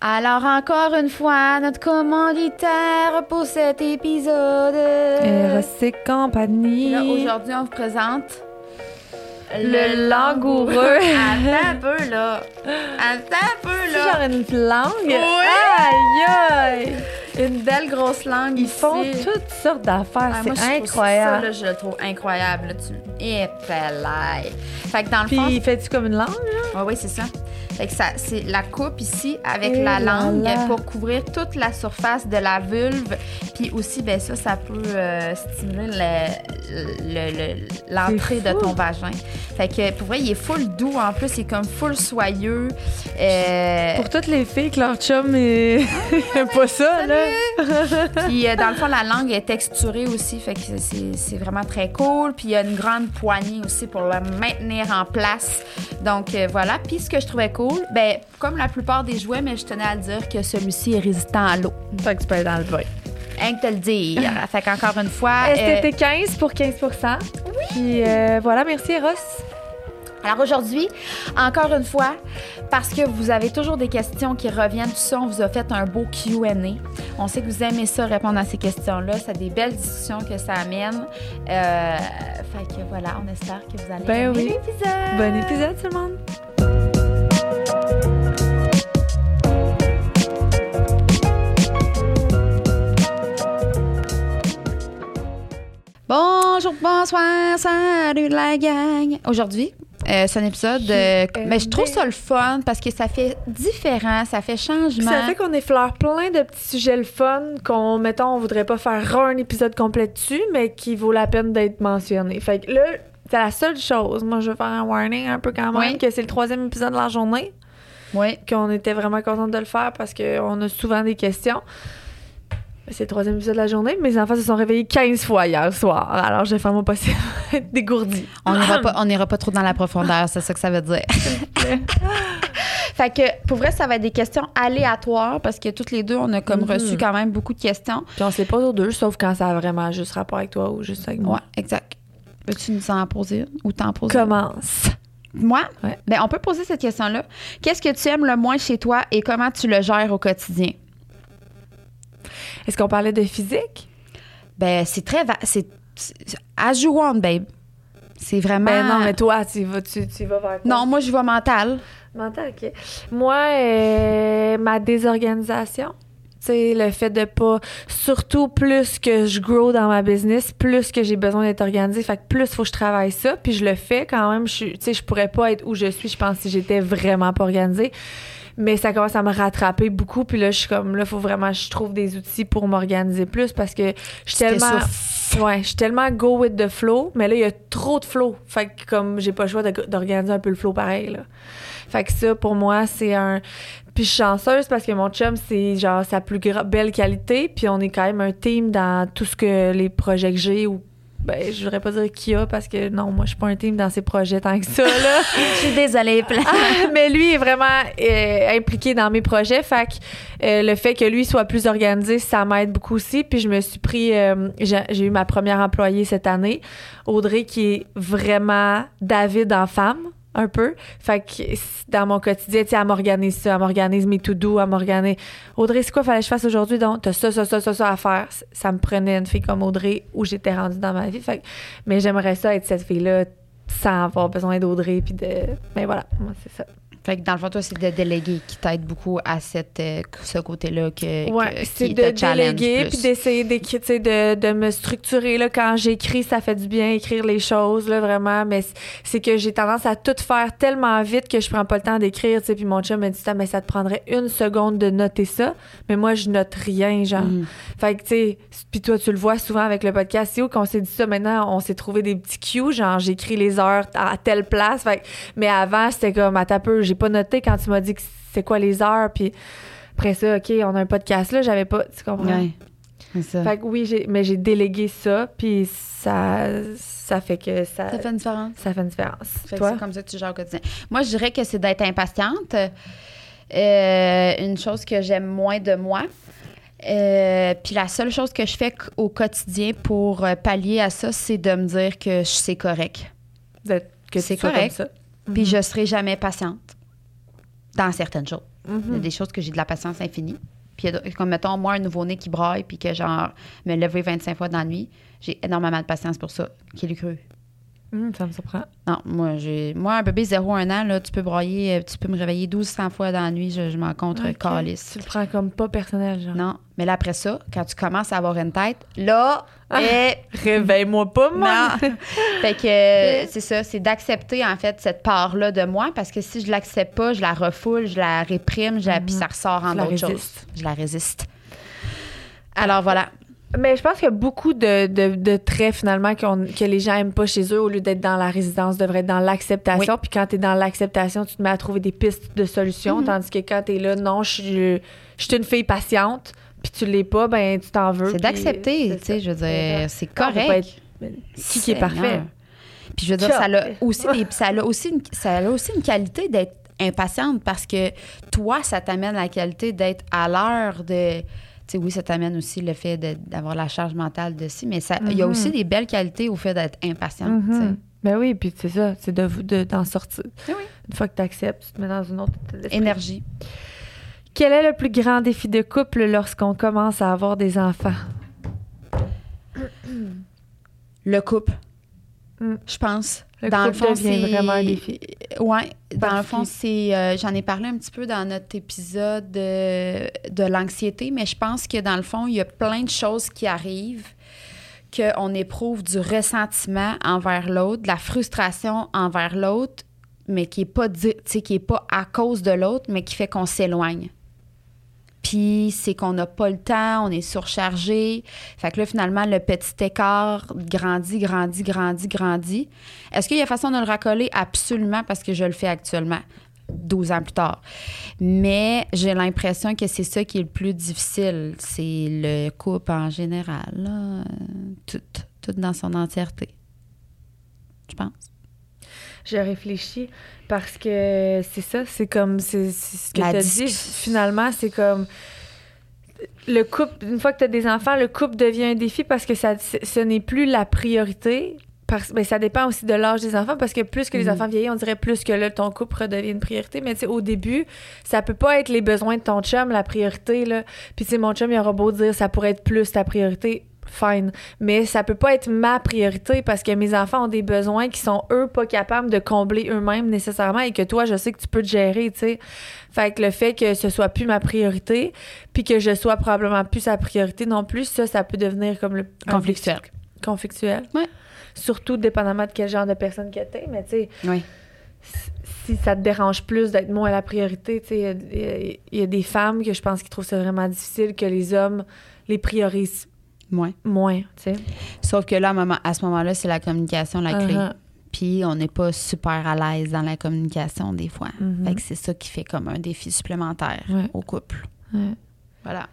Alors encore une fois, notre commanditaire pour cet épisode. Et compagnie. Là, aujourd'hui, on vous présente le langoureux. Attends un peu, là. Attends un peu, C'est là. genre une langue. Oui. Aïe, aïe. Une belle grosse langue Ils ici. font toutes sortes d'affaires. Ah, moi, c'est trouve incroyable. Ça, là, je le trouve incroyable. Là, tu... Et. Fait que dans le fond, Puis, fais-tu comme une langue? Oui, oui, c'est ça. Fait que ça, c'est la coupe ici avec Et la langue là. pour couvrir toute la surface de la vulve. Puis aussi, ben ça, ça peut euh, stimuler le- le- le- l'entrée de ton vagin. Fait que pour vrai, il est full doux en plus, il est comme full soyeux. Euh, Pour toutes les filles que leur chum est pas ça, là. Puis euh, dans le fond, la langue est texturée aussi, fait que c'est vraiment très cool. Puis il y a une grande poignée aussi pour le maintenir en place. Donc voilà. Puis ce que je trouvais cool, ben comme la plupart des jouets, mais je tenais à le dire que celui-ci est résistant à l'eau. Fait que tu peux être dans le vin. Rien que te le dire. fait qu'encore une fois. euh, STT 15 pour 15 Puis euh, voilà, merci Eros. Alors aujourd'hui, encore une fois, parce que vous avez toujours des questions qui reviennent, tout ça, on vous a fait un beau Q&A. On sait que vous aimez ça, répondre à ces questions-là. C'est des belles discussions que ça amène. Euh, fait que voilà, on espère que vous allez Ben aimer oui. l'épisode. Bon épisode tout le monde. Bonjour, bonsoir, salut la gang. Aujourd'hui, euh, c'est un épisode, euh, mais je trouve ça le fun parce que ça fait différent, ça fait changement. Ça fait qu'on effleure plein de petits sujets le fun qu'on, mettons, on voudrait pas faire un épisode complet dessus, mais qui vaut la peine d'être mentionné. Fait que là, c'est la seule chose. Moi, je veux faire un warning un peu quand même, Oui. que c'est le troisième épisode de la journée, Oui. qu'on était vraiment contente de le faire parce qu'on a souvent des questions. C'est le troisième épisode de la journée. Mes enfants se sont réveillés 15 fois hier soir. Alors, je vais faire mon possible dégourdie. On n'ira pas, on n'ira pas trop dans la profondeur, c'est ça que ça veut dire. fait que pour vrai, ça va être des questions aléatoires parce que toutes les deux, on a comme Mhm. reçu quand même beaucoup de questions. Puis on se les pose aux deux, sauf quand ça a vraiment juste rapport avec toi ou juste avec moi. Ouais, exact. Veux-tu nous en poser une ou t'en poser une? Commence. Moi? Ouais. Ben, on peut poser cette question-là. Qu'est-ce que tu aimes le moins chez toi et comment tu le gères au quotidien? Est-ce qu'on parlait de physique? Ben, c'est très. va- C'est. c'est- As you want, babe. C'est vraiment. Ben non, mais toi, tu vas, tu, tu vas vers quoi? Non, moi, je vois mental. Mental, OK. Moi, euh, ma désorganisation. Tu sais, le fait de pas... Surtout, plus que je grow dans ma business, plus que j'ai besoin d'être organisée. Fait que plus faut que je travaille ça. Puis je le fais quand même. Je Tu sais, je pourrais pas être où je suis, je pense, si j'étais vraiment pas organisée. Mais ça commence à me rattraper beaucoup. Puis là, je suis comme... Là, faut vraiment... Je trouve des outils pour m'organiser plus parce que je suis tellement... Ouais, je suis tellement go with the flow, mais là, il y a trop de flow. Fait que comme j'ai pas le choix d'organiser un peu le flow pareil, là. Fait que ça, pour moi, c'est un... Puis je suis chanceuse parce que mon chum, c'est genre sa plus belle qualité, puis on est quand même un team dans tout ce que les projets que j'ai ou... Ben, je voudrais pas dire qui a parce que non, moi, je suis pas un team dans ces projets tant que ça, là. Je suis désolée. plein. Ah, mais lui est vraiment euh, impliqué dans mes projets. Fait que euh, le fait que lui soit plus organisé, ça m'aide beaucoup aussi. Puis je me suis pris. euh, j'ai j'ai eu ma première employée cette année, Audrey, qui est vraiment David en femme. Un peu. Fait que dans mon quotidien, tu sais, elle m'organise ça, elle m'organise mes to-do, elle m'organise. Audrey, c'est quoi fallait que je fasse aujourd'hui? Donc, t'as ça, ça, ça, ça, ça à faire. Ça me prenait une fille comme Audrey où j'étais rendue dans ma vie. Fait que- mais j'aimerais ça être cette fille-là sans avoir besoin d'Audrey. Puis de. Mais voilà, moi, c'est ça. Fait que dans le fond, toi, c'est de déléguer qui t'aide beaucoup à cette, euh, ce côté-là que, Ouais, que- c'est de déléguer puis d'essayer d'écrire, de, de me structurer là. Quand j'écris, ça fait du bien écrire les choses là vraiment, mais c'est que j'ai tendance à tout faire tellement vite que je prends pas le temps d'écrire, puis mon chum me dit ça, mais ça te prendrait une seconde de noter ça, mais moi je note rien genre. Mhm. Fait que tu sais, puis toi tu le vois souvent avec le podcast, c'est où qu'on s'est dit ça. Maintenant, on s'est trouvé des petits cues, genre j'écris les heures à telle place, fait mais avant c'était comme à ta peu, j'ai pas noté quand tu m'as dit que c'est quoi les heures puis après ça, OK, on a un podcast là, j'avais pas, tu comprends? Ouais. C'est ça. Fait que oui, mais j'ai délégué ça, puis ça, ça fait que ça, ça fait une différence. ça fait une différence. Fait Toi? c'est comme ça que tu gères au quotidien. Moi, je dirais que c'est d'être impatiente. Euh, une chose que j'aime moins de moi. Euh, puis la seule chose que je fais au quotidien pour euh, pallier à ça, c'est de me dire que c'est correct. Que C'est correct. comme ça. Puis je serai jamais patiente dans certaines choses. Il y a Mhm. des choses que j'ai de la patience infinie. Puis, comme mettons, moi, un nouveau-né qui braille, puis que genre, me lever 25 fois dans la nuit, j'ai énormément de patience pour ça. Qui l'eût cru? Hum, ça me surprend. Non, moi, j'ai. Moi, un bébé 0-1 an, là, tu peux brailler, euh, tu peux me réveiller 1200 fois dans la nuit, je, je m'en contre calice. Tu le prends comme pas personnel, genre. Non. Mais là, après ça, quand tu commences à avoir une tête, là, Ah. eh, Réveille-moi pas, moi! non. fait que euh, c'est ça, c'est d'accepter, en fait, cette part-là de moi, parce que si je l'accepte pas, je la refoule, je la réprime, je la- puis ça ressort en d'autres choses. Je la résiste. Alors, voilà. Mais je pense qu'il y a beaucoup de, de, de traits finalement que les gens aiment pas chez eux au lieu d'être dans la résidence, devraient être dans l'acceptation. Puis quand tu es dans l'acceptation, tu te mets à trouver des pistes de solutions. Mhm. Tandis que quand tu es là, non, je suis je suis une fille patiente, puis tu l'es pas, ben tu t'en veux. C'est d'accepter, tu sais, je veux dire, c'est pas correct. être- Qui qui est parfait? Puis je veux dire, ça a aussi, des- ça a aussi, une, ça a aussi une qualité d'être impatiente parce que toi, ça t'amène la qualité d'être à l'heure de. Oui, ça t'amène aussi le fait d'avoir la charge mentale de ci, mais ça- il y a Mhm. aussi des belles qualités au fait d'être impatiente. Mhm. Ben oui, puis c'est ça, c'est de de- d'en sortir. Oui. Une fois que tu acceptes, tu te mets dans une autre. Énergie. Quel est le plus grand défi de couple lorsqu'on commence à avoir des enfants? Le couple, Mm. je pense. Le dans le fond, c'est vraiment un défi. Ouais, dans le fond, c'est. euh, J'en ai parlé un petit peu dans notre épisode de, de l'anxiété, mais je pense que dans le fond, il y a plein de choses qui arrivent qu'on éprouve du ressentiment envers l'autre, de la frustration envers l'autre, mais qui est pas qui est pas à cause de l'autre, mais qui fait qu'on s'éloigne. Puis c'est qu'on n'a pas le temps, on est surchargé. Fait que là, finalement, le petit écart grandit, grandit, grandit, grandit. Est-ce qu'il y a façon de le racoler? Absolument, parce que je le fais actuellement, 12 ans plus tard. Mais j'ai l'impression que c'est ça qui est le plus difficile. C'est le couple en général, là. Tout, tout dans son entièreté. Je pense. Je réfléchis parce que c'est ça, c'est comme c'est ce que tu as dit. Finalement, c'est comme le couple, une fois que tu as des enfants, le couple devient un défi parce que ça, ce n'est plus la priorité. Parce, ben, ça dépend aussi de l'âge des enfants parce que plus que les Mhm. enfants vieillissent, on dirait plus que là, ton couple redevient une priorité. Mais tu sais, au début, ça peut pas être les besoins de ton chum la priorité. Là. Puis mon chum, il aura beau dire ça pourrait être plus ta priorité. Fine. Mais ça peut pas être ma priorité parce que mes enfants ont des besoins qui sont eux pas capables de combler eux-mêmes nécessairement et que toi, je sais que tu peux te gérer, tu sais. Fait que le fait que ce soit plus ma priorité, puis que je sois probablement plus sa priorité non plus, ça, ça peut devenir comme le Conflictuel. Conflictuel. Ouais. Surtout dépendamment de quel genre de personne que t'es, mais tu sais, Oui. si ça te dérange plus d'être moins la priorité, y il y a des femmes que je pense qui trouvent ça vraiment difficile que les hommes les priorisent Moins. moins, tu sais. Sauf que là, à, ce moment-là, c'est la communication la clé. Uh-huh. Puis on n'est pas super à l'aise dans la communication des fois. Mhm. Fait que c'est ça qui fait comme un défi supplémentaire Ouais. au couple. Ouais. Voilà.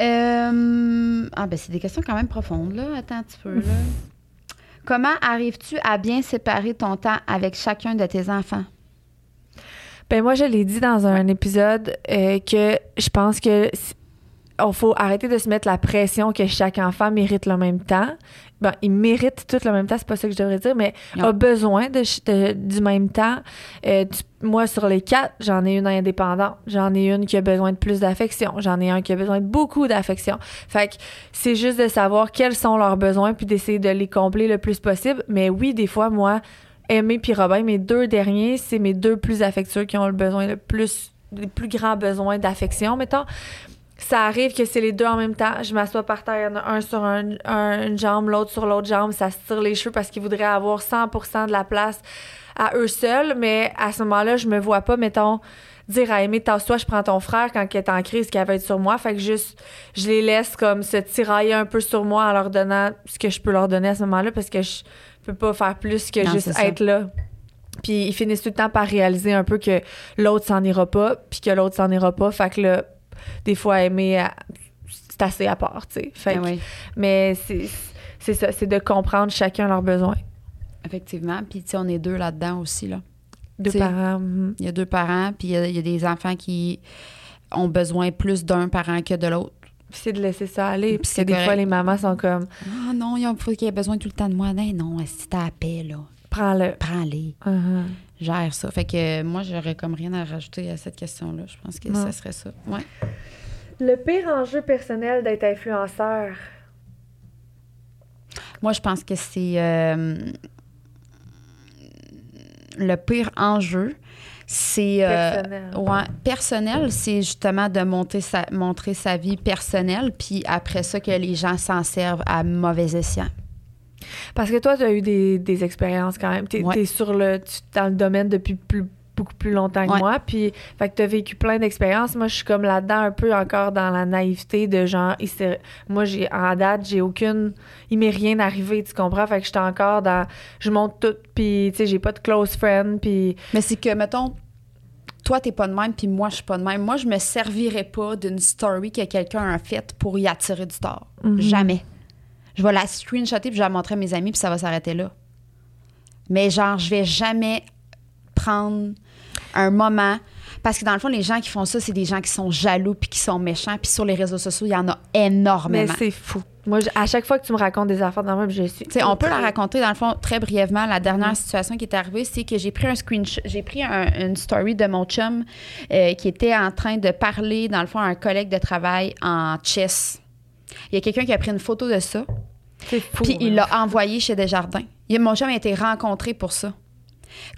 Euh, ah ben c'est des questions quand même profondes là. Attends un petit peu là. Comment arrives-tu à bien séparer ton temps avec chacun de tes enfants? Ben moi, je l'ai dit dans un épisode euh, que je pense que on faut arrêter de se mettre la pression que chaque enfant mérite le même temps. Ben, il mérite tout le même temps, c'est pas ça que je devrais dire, mais Non. a besoin de, ch- de- du même temps. Euh, tu- moi, sur les quatre, j'en ai une indépendante. J'en ai une qui a besoin de plus d'affection. J'en ai un qui a besoin de beaucoup d'affection. Fait que c'est juste de savoir quels sont leurs besoins puis d'essayer de les combler le plus possible. Mais oui, des fois, moi, Aimé puis Robin, mes deux derniers, c'est mes deux plus affectueux qui ont le besoin le plus, les plus grands besoins d'affection, mettons. Ça arrive que c'est les deux en même temps. Je m'assois par terre, il y en a un sur un- un- une jambe, l'autre sur l'autre jambe. Ça se tire les cheveux parce qu'ils voudraient avoir 100% de la place à eux seuls. Mais à ce moment-là, je me vois pas, mettons, dire à Aimé, tasse-toi, je prends ton frère quand elle est en crise, qu'elle va être sur moi. Fait que juste, je les laisse comme se tirailler un peu sur moi en leur donnant ce que je peux leur donner à ce moment-là parce que je peux pas faire plus que Non, juste ça. être là. Puis ils finissent tout le temps par réaliser un peu que l'autre s'en ira pas, puis que l'autre s'en ira pas. Fait que là, des fois, aimer, c'est assez à part, tu sais. Fait Ah oui, Mais c'est c'est ça, c'est de comprendre chacun leurs besoins. effectivement. Puis tu sais, on est deux là-dedans aussi là. Deux T'sais, parents. mhm. Il y a deux parents, puis il y a, y des enfants qui ont besoin plus d'un parent que de l'autre. Puis c'est de laisser ça aller. Puis c'est des fois, les mamans sont comme Ah non, il faut qu'il ait besoin tout le temps de moi. Non, non, si t'as paix là? Prends-le. prends-les. Uh-huh. Gère ça. Fait que euh, moi, j'aurais comme rien à rajouter à cette question-là. Je pense que Non. ça serait ça. Ouais. Le pire enjeu personnel d'être influenceur. Moi, je pense que c'est euh, le pire enjeu. C'est euh, Personnel. ouais, personnel, c'est justement de monter sa, montrer sa vie personnelle, puis après ça, que les gens s'en servent à mauvais escient. Parce que toi, tu as eu des, des expériences quand même. Tu es, Ouais. sur le, tu- dans le domaine depuis plus, beaucoup plus longtemps que Ouais. moi. Puis, fait que tu as vécu plein d'expériences. Moi, je suis comme là-dedans un peu encore dans la naïveté de genre, moi, j'ai en date, j'ai aucune. Il m'est rien arrivé, tu comprends? Fait que j'étais encore dans. Je monte tout, puis, tu sais, j'ai pas de close friend, puis. Mais c'est que, mettons, toi, t'es pas de même, puis moi, je suis pas de même. Moi, je me servirais pas d'une story que quelqu'un a faite pour y attirer du tort. Mhm. Jamais. Je vais la screenshotter, puis je vais la montrer à mes amis, puis ça va s'arrêter là. Mais genre, je vais jamais prendre un moment. Parce que dans le fond, les gens qui font ça, c'est des gens qui sont jaloux puis qui sont méchants. Puis sur les réseaux sociaux, il y en a Mais énormément. c'est fou. Moi, je- à chaque fois que tu me racontes des affaires dans le même, je suis. On peut la raconter dans le fond très brièvement. La dernière situation qui est arrivée, c'est que j'ai pris un screenshot, j'ai pris un- une story de mon chum euh, qui était en train de parler dans le fond à un collègue de travail en chess. Il y a quelqu'un qui a pris une photo de ça, puis il l'a envoyé chez Desjardins. Il- Mon chum a été rencontré pour ça.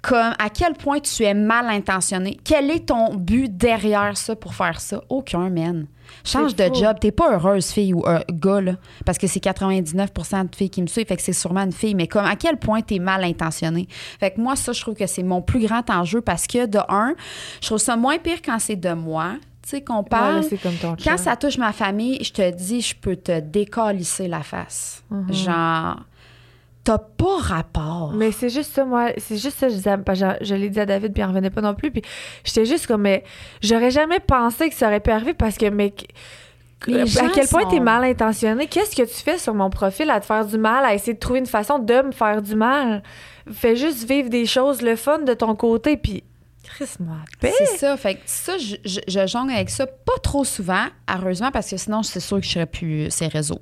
Comme à quel point tu es mal intentionné? Quel est ton but derrière ça pour faire ça? Aucun, man. Change de fou. job. T'es pas heureuse, fille ou euh, gars, là. Parce que c'est 99% de filles qui me suivent, fait que c'est sûrement une fille. Mais comme à quel point t'es mal intentionné? Fait que moi, ça, je trouve que c'est mon plus grand enjeu parce que, de un, je trouve ça moins pire quand c'est de moi. Tu sais, qu'on parle. c'est comme ton Quand ça touche ma famille, je te dis, je peux te décalisser la face. Mhm. Genre, t'as pas rapport. Mais c'est juste ça, moi. C'est juste ça, je disais. parce que Je, je l'ai dit à David, puis il en revenait pas non plus. Puis j'étais juste comme, mais j'aurais jamais pensé que ça aurait pu arriver parce que, mais. Les à quel point sont- t'es mal intentionné? Qu'est-ce que tu fais sur mon profil à te faire du mal, à essayer de trouver une façon de me faire du mal? Fais juste vivre des choses, le fun de ton côté, puis. Paix. C'est ça. Fait que ça, je, je, je jongle avec ça pas trop souvent, heureusement, parce que sinon, c'est sûr que je serais plus ces réseaux.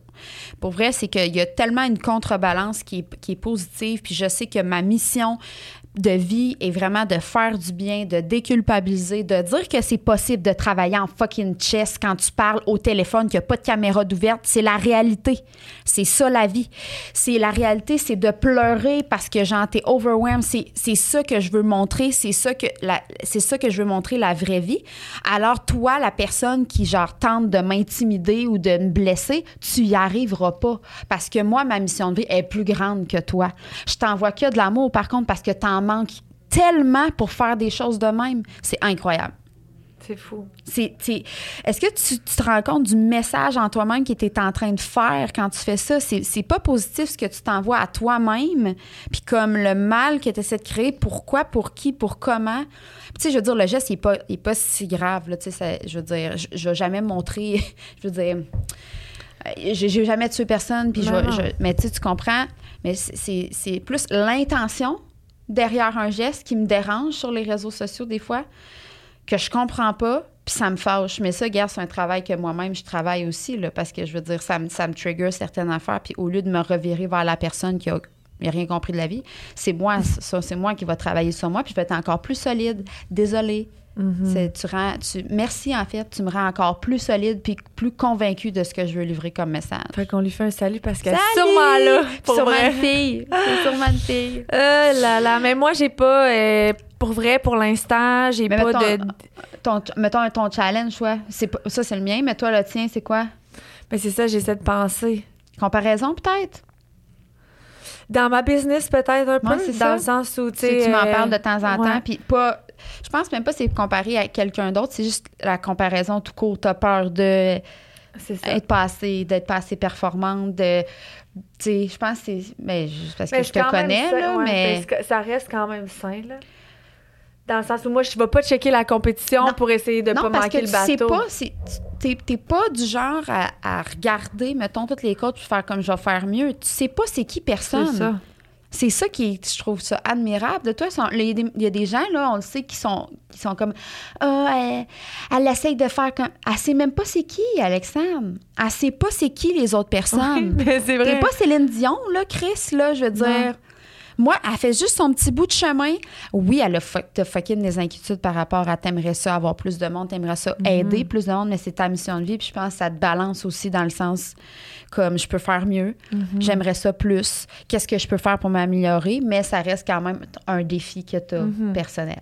Pour vrai, c'est qu'il y a tellement une contrebalance qui est, qui est positive, puis je sais que ma mission de vie est vraiment de faire du bien, de déculpabiliser, de dire que c'est possible de travailler en fucking chess quand tu parles au téléphone, qu'il n'y a pas de caméra d'ouverte. C'est la réalité. C'est ça la vie. C'est la réalité, c'est de pleurer parce que genre t'es overwhelmed. C'est, ça que je veux montrer. C'est ça que c'est ça que je veux montrer la vraie vie. Alors toi, la personne qui genre tente de m'intimider ou de me blesser, tu y arriveras pas parce que moi, ma mission de vie est plus grande que toi. Je t'envoie que de l'amour par contre parce que t'en manques tellement pour faire des choses de même. C'est incroyable. C'est fou. C'est, est-ce que tu, tu te rends compte du message en toi-même que tu es en train de faire quand tu fais ça? C'est, pas positif ce que tu t'envoies à toi-même. Puis comme le mal que tu essaies de créer, pourquoi, pour qui, pour comment? Tu sais, je veux dire, le geste, il est pas, il est pas si grave. Là, tu sais, ça- je veux dire, je, je vais jamais montrer, je veux dire, euh, j'ai, jamais tué personne. Puis je, mais tu sais, tu comprends? Mais c'est plus l'intention derrière un geste qui me dérange sur les réseaux sociaux des fois que je comprends pas, puis ça me fâche. Mais ça, gars, c'est un travail que moi-même, je travaille aussi, là, parce que je veux dire, ça me, ça trigger certaines affaires, puis au lieu de me revirer vers la personne qui a rien compris de la vie, c'est moi, c'est moi qui va travailler sur moi, puis je vais être encore plus solide. Désolée. C'est- Tu rends, tu, merci, en fait. Tu me rends encore plus solide, puis plus convaincue de ce que je veux livrer comme message. Fait qu'on lui fait un salut parce qu'elle est sûrement là. Pour Sûrement vrai. une fille. C'est sûrement une fille. Euh là là, mais moi j'ai pas euh, pour vrai pour l'instant, j'ai pas mettons, de Ton, mettons ton challenge, pas- ça, c'est le mien, mais toi, le tien, c'est quoi? mais c'est ça, j'essaie de penser. Comparaison, peut-être? Dans ma business peut-être un peu Ouais, c'est dans ça. le sens où tu sais m'en euh, parles de temps en ouais. temps, puis pas. Je pense même pas que c'est comparé à quelqu'un d'autre, c'est juste la comparaison tout court. T'as peur de être pas assez, d'être pas assez performante, de. Tu sais, je pense que c'est. Mais juste parce que je te connais, là, ouais, mais. ça reste quand même sain là. Dans le sens où moi je vais pas checker la compétition Non. pour essayer de non, pas parce manquer que le tu sais bateau. pas, t'es, t'es pas du genre à, à regarder, mettons, toutes les codes puis faire comme je vais faire mieux. Tu sais pas c'est qui personne. c'est ça. C'est ça qui est, je trouve ça admirable de toi. Il y, a des- il y a des gens, là, on le sait, qui sont, qui sont comme Ah, elle, elle essaye de faire comme. Elle sait même pas c'est qui, Alexandre. Elle sait pas c'est qui les autres personnes. c'est vrai. T'es pas Céline Dion, là, Chris, là, je veux dire. Moi, elle fait juste son petit bout de chemin. Oui, elle a fu- t'as fucking des inquiétudes par rapport à t'aimerais ça avoir plus de monde, t'aimerais ça aider plus de monde, mais c'est ta mission de vie. Puis je pense que ça te balance aussi dans le sens comme je peux faire mieux, j'aimerais ça plus, qu'est-ce que je peux faire pour m'améliorer, mais ça reste quand même un défi que tu as personnel.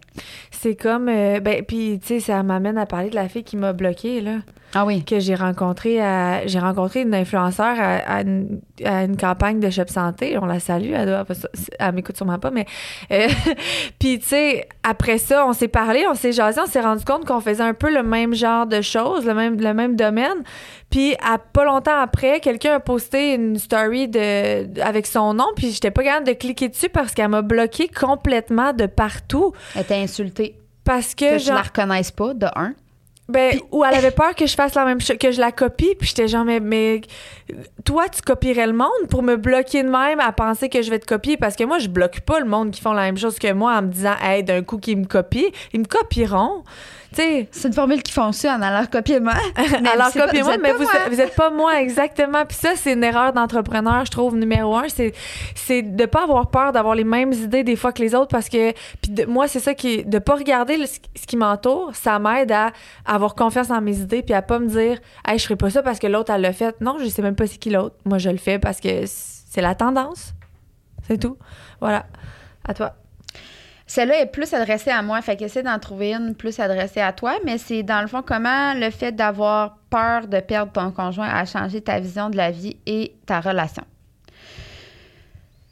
C'est comme. euh, ben, puis, tu sais, ça m'amène à parler de la fille qui m'a bloquée, là. Ah oui. que j'ai rencontré à j'ai rencontré une influenceur à, à une, à une campagne de Shop Santé on la salue elle, doit- elle m'écoute sûrement pas mais euh, puis tu sais après ça on s'est parlé on s'est jasé on s'est rendu compte qu'on faisait un peu le même genre de choses le même le même domaine puis à pas longtemps après quelqu'un a posté une story de avec son nom puis j'étais pas capable de cliquer dessus parce qu'elle m'a bloqué complètement de partout Elle t'a insulté. parce que, Que je la reconnaisse pas, de un. Ben, ou elle avait peur que je fasse la même chose, que je la copie, puis j'étais genre, mais, mais toi, tu copierais le monde pour me bloquer de même à penser que je vais te copier, parce que moi, je bloque pas le monde qui font la même chose que moi en me disant, hey, d'un coup, qu'ils me copient, ils me copieront. C'est une formule qui fonctionne, alors copiez-moi. Alors copiez-moi, mais vous, vous êtes pas moi exactement. Puis ça, c'est une erreur d'entrepreneur, je trouve, numéro un. C'est, c'est de pas avoir peur d'avoir les mêmes idées des fois que les autres parce que, puis de- moi, c'est ça qui est, de pas regarder le- ce qui m'entoure, ça m'aide à avoir confiance en mes idées puis à pas me dire, hey, je ferai pas ça parce que l'autre, elle l'a fait. Non, je sais même pas c'est qui l'autre. Moi, je le fais parce que c'est la tendance. C'est tout. Voilà. À toi. Celle-là est plus adressée à moi, fait qu'essaie d'en trouver une plus adressée à toi, mais c'est dans le fond comment le fait d'avoir peur de perdre ton conjoint a changé ta vision de la vie et ta relation.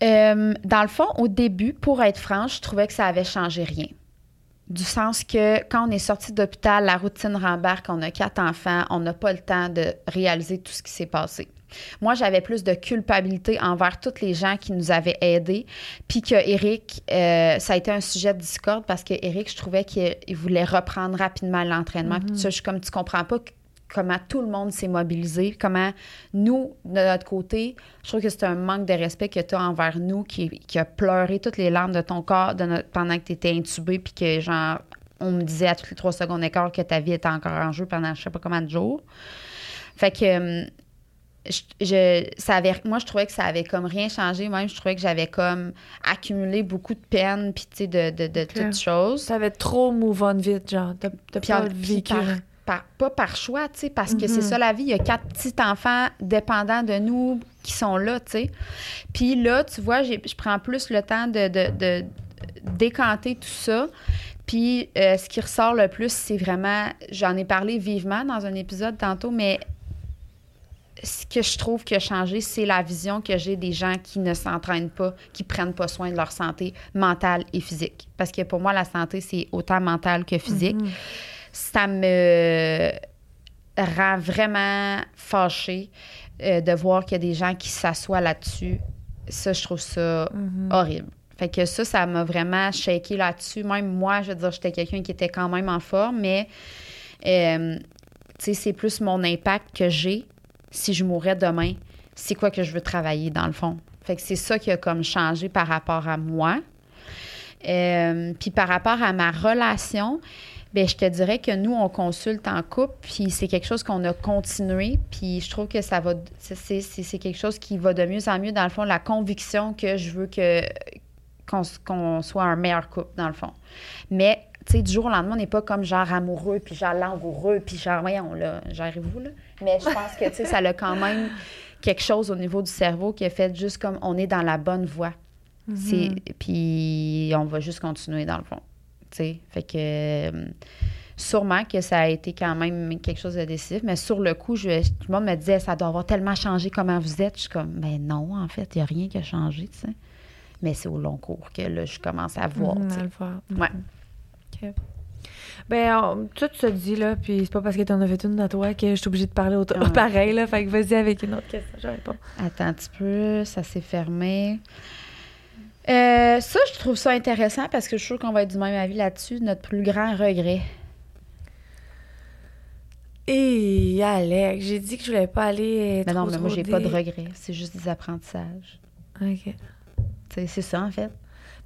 Euh, dans le fond, au début, pour être franche, je trouvais que ça avait changé rien. Du sens que quand on est sorti d'hôpital, la routine rembarque, on a quatre enfants, on n'a pas le temps de réaliser tout ce qui s'est passé. Moi, j'avais plus de culpabilité envers tous les gens qui nous avaient aidés. Puis que Eric, euh, ça a été un sujet de discorde parce que Eric, je trouvais qu'il il voulait reprendre rapidement l'entraînement. Puis tout ça, je suis comme, tu comprends pas comment tout le monde s'est mobilisé, comment nous, de notre côté, je trouve que c'est un manque de respect que tu as envers nous qui, qui a pleuré toutes les larmes de ton corps de notre- pendant que tu étais intubé, puis que, genre, on me disait à toutes les trois secondes et quart que ta vie était encore en jeu pendant je sais pas combien de jours. Fait que, hum, je, je- ça avait, moi, je trouvais que ça avait comme rien changé. Même, je trouvais que j'avais comme accumulé beaucoup de peine, puis tu sais, de, de, de toutes choses. Ça avait trop move on vite, genre. T'as, Puis pas vécu. par- par- pas par choix, tu sais, parce que c'est ça la vie. Il y a quatre petits enfants dépendants de nous qui sont là, tu sais. Puis là, tu vois, je prends plus le temps de, de- de décanter tout ça. Puis euh, ce qui ressort le plus, c'est vraiment, j'en ai parlé vivement dans un épisode tantôt, mais ce que je trouve qui a changé, c'est la vision que j'ai des gens qui ne s'entraînent pas, qui prennent pas soin de leur santé mentale et physique. Parce que pour moi, la santé, c'est autant mental que physique. Ça me rend vraiment fâchée euh, de voir qu'il y a des gens qui s'assoient là-dessus. Ça, je trouve ça horrible. Fait que ça, ça m'a vraiment shaké là-dessus. Même moi, je veux dire, j'étais quelqu'un qui était quand même en forme, mais euh, tu sais, c'est plus mon impact que j'ai si je mourais demain. C'est quoi que je veux travailler, dans le fond? Fait que c'est ça qui a comme changé par rapport à moi. Euh, puis par rapport à ma relation, ben je te dirais que nous, on consulte en couple, puis c'est quelque chose qu'on a continué, puis je trouve que ça va, c'est, c'est, quelque chose qui va de mieux en mieux, dans le fond, la conviction que je veux que qu'on, qu'on soit un meilleur couple, dans le fond. Mais, tu sais, du jour au lendemain, on n'est pas comme genre amoureux, puis genre langoureux, puis genre, voyons, là, gérez-vous, là. Mais je pense que, tu sais, ça a quand même quelque chose au niveau du cerveau qui a fait juste comme on est dans la bonne voie. C'est, puis on va juste continuer, dans le fond. Tu sais, fait que euh, sûrement que ça a été quand même quelque chose de décisif, mais sur le coup, je, tout le monde me disait ça doit avoir tellement changé comment vous êtes. Je suis comme, ben non, en fait, il n'y a rien qui a changé, tu sais. Mais c'est au long cours que là, je commence à voir. Mhm, à le voir. Ouais. OK. Ben, on- tout se dit, là, puis c'est pas parce que t'en as fait une à toi que je suis obligée de parler autre- Ouais. pareil, là. Fait que vas-y avec une autre question, je réponds. Attends un petit peu, ça s'est fermé. Euh, ça, je trouve ça intéressant parce que je suis sûre qu'on va être du même avis là-dessus. Notre plus grand regret. Et Alex, j'ai dit que je voulais pas aller. Mais non, mais moi, j'ai pas de regrets. C'est juste des apprentissages. OK. C'est ça, en fait.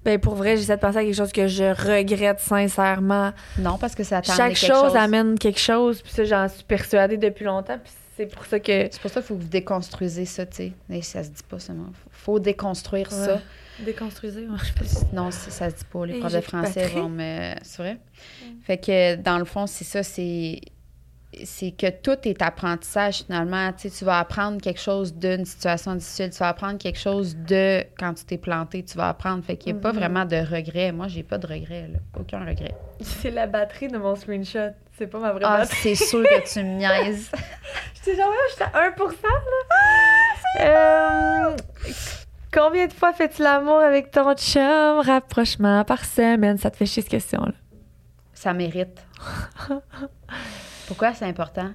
Ben, pour vrai, j'essaie de penser à quelque chose que je regrette sincèrement. Non, parce que ça t'a Chaque quelque chose, amène quelque chose, puis ça, j'en suis persuadée depuis longtemps, puis c'est pour ça que. C'est pour ça qu'il faut que vous déconstruisez ça, tu sais. Ça se dit pas seulement. Faut, faut déconstruire ça. Déconstruisez, moi, je sais pas. Non, ça, se dit pas. Les profs de français vont me. C'est vrai? Fait que dans le fond, c'est ça, c'est. C'est que tout est apprentissage finalement. Tu sais, tu vas apprendre quelque chose d'une situation difficile, tu vas apprendre quelque chose de quand tu t'es planté, tu vas apprendre. Fait qu'il n'y a pas Mhm. vraiment de regret. Moi, j'ai pas de regret, là. Aucun regret. C'est la batterie de mon screenshot. C'est pas ma vraie Ah, batterie. c'est sûr que tu me niaises. J'étais genre, ouais, j'étais à 1%, là. Euh, combien de fois fais-tu l'amour avec ton chum? Rapprochement par semaine. Ça te fait chier cette question-là. Ça mérite. Pourquoi c'est important?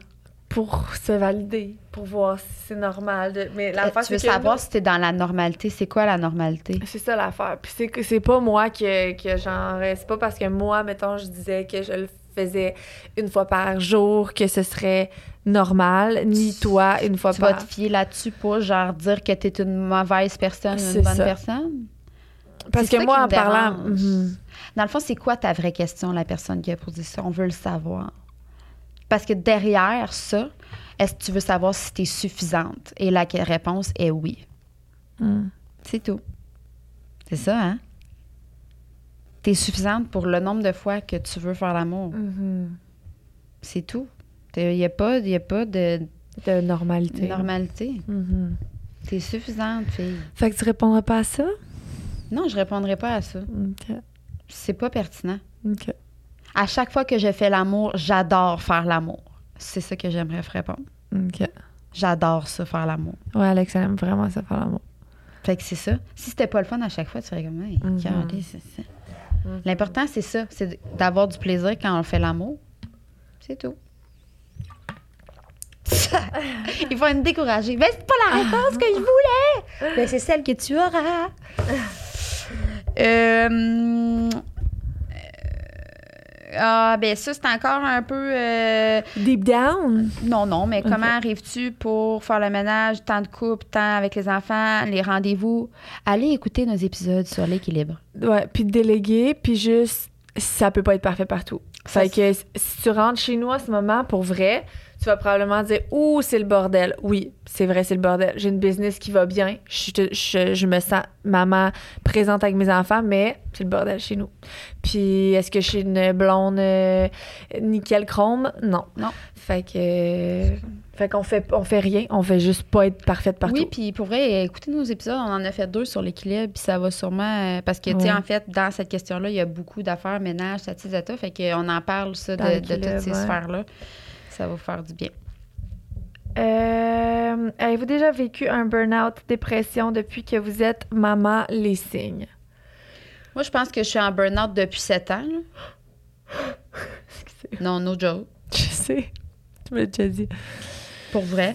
Pour se valider, pour voir si c'est normal. De... Mais Euh, tu veux savoir si t'es dans la normalité. C'est quoi la normalité? C'est ça l'affaire. Puis c'est que c'est pas moi que, que genre. C'est pas parce que moi, mettons, je disais que je le faisais une fois par jour que ce serait normal, ni toi une fois Tu vas par. te fier là-dessus pour genre dire que t'es une mauvaise personne, une bonne ça. personne? Parce que moi, en parlant. Mhm. Dans le fond, c'est quoi ta vraie question, la personne qui a posé ça? On veut le savoir. Parce que derrière ça, est-ce que tu veux savoir si tu es suffisante? Et la réponse est oui. Mhm. C'est tout. C'est ça, hein? Tu es suffisante pour le nombre de fois que tu veux faire l'amour. Mhm. C'est tout. Il n'y a, pas- y a pas de De normalité. normalité. Mhm. Tu es suffisante, fille. Fait que tu répondrais pas à ça? Non, je répondrai pas à ça. OK. C'est pas pertinent. OK. À chaque fois que je fais l'amour, j'adore faire l'amour. C'est ça que j'aimerais répondre. OK. J'adore ça, faire l'amour. Ouais, Alex, elle aime vraiment ça faire l'amour. Fait que c'est ça. Si c'était pas le fun à chaque fois, tu serais comme, hey, regardez, c'est ça. L'important, c'est ça. C'est d'avoir du plaisir quand on fait l'amour. C'est tout. Il faut me décourager. Mais c'est pas la réponse que je voulais. Mais c'est celle que tu auras. Euh, ah, ben ça, c'est encore un peu... euh, Deep down? non, non, mais comment arrives-tu pour faire le ménage, temps de couple, temps avec les enfants, les rendez-vous? Allez écouter nos épisodes sur l'équilibre. Ouais, puis déléguer, puis juste, ça peut pas être parfait partout. Ça, Fait que si tu rentres chez nous à ce moment, pour vrai, tu vas probablement dire « Ouh, c'est le bordel. » Oui, c'est vrai, c'est le bordel. J'ai une business qui va bien. Je, je, je me sens maman présente avec mes enfants, mais c'est le bordel chez nous. Puis est-ce que je suis une blonde euh, nickel chrome? Non. Non. Fait que... Fait qu'on fait, on fait rien, on fait juste pas être parfaite partout. Oui, puis pour vrai, écoutez nos épisodes, on en a fait deux sur l'équilibre, puis ça va sûrement... euh, parce que, tu sais, en fait, dans cette question-là, il y a beaucoup d'affaires, ménage, ça, ça, ça, fait qu'on en parle, ça, Dans de, toutes ces sphères-là. Ça va vous faire du bien. Euh, Avez-vous déjà vécu un burn-out, dépression depuis que vous êtes maman, les signes? Moi, je pense que je suis en burn-out depuis sept ans. Non, no joke. Je sais. Tu me l'as déjà dit. Pour vrai.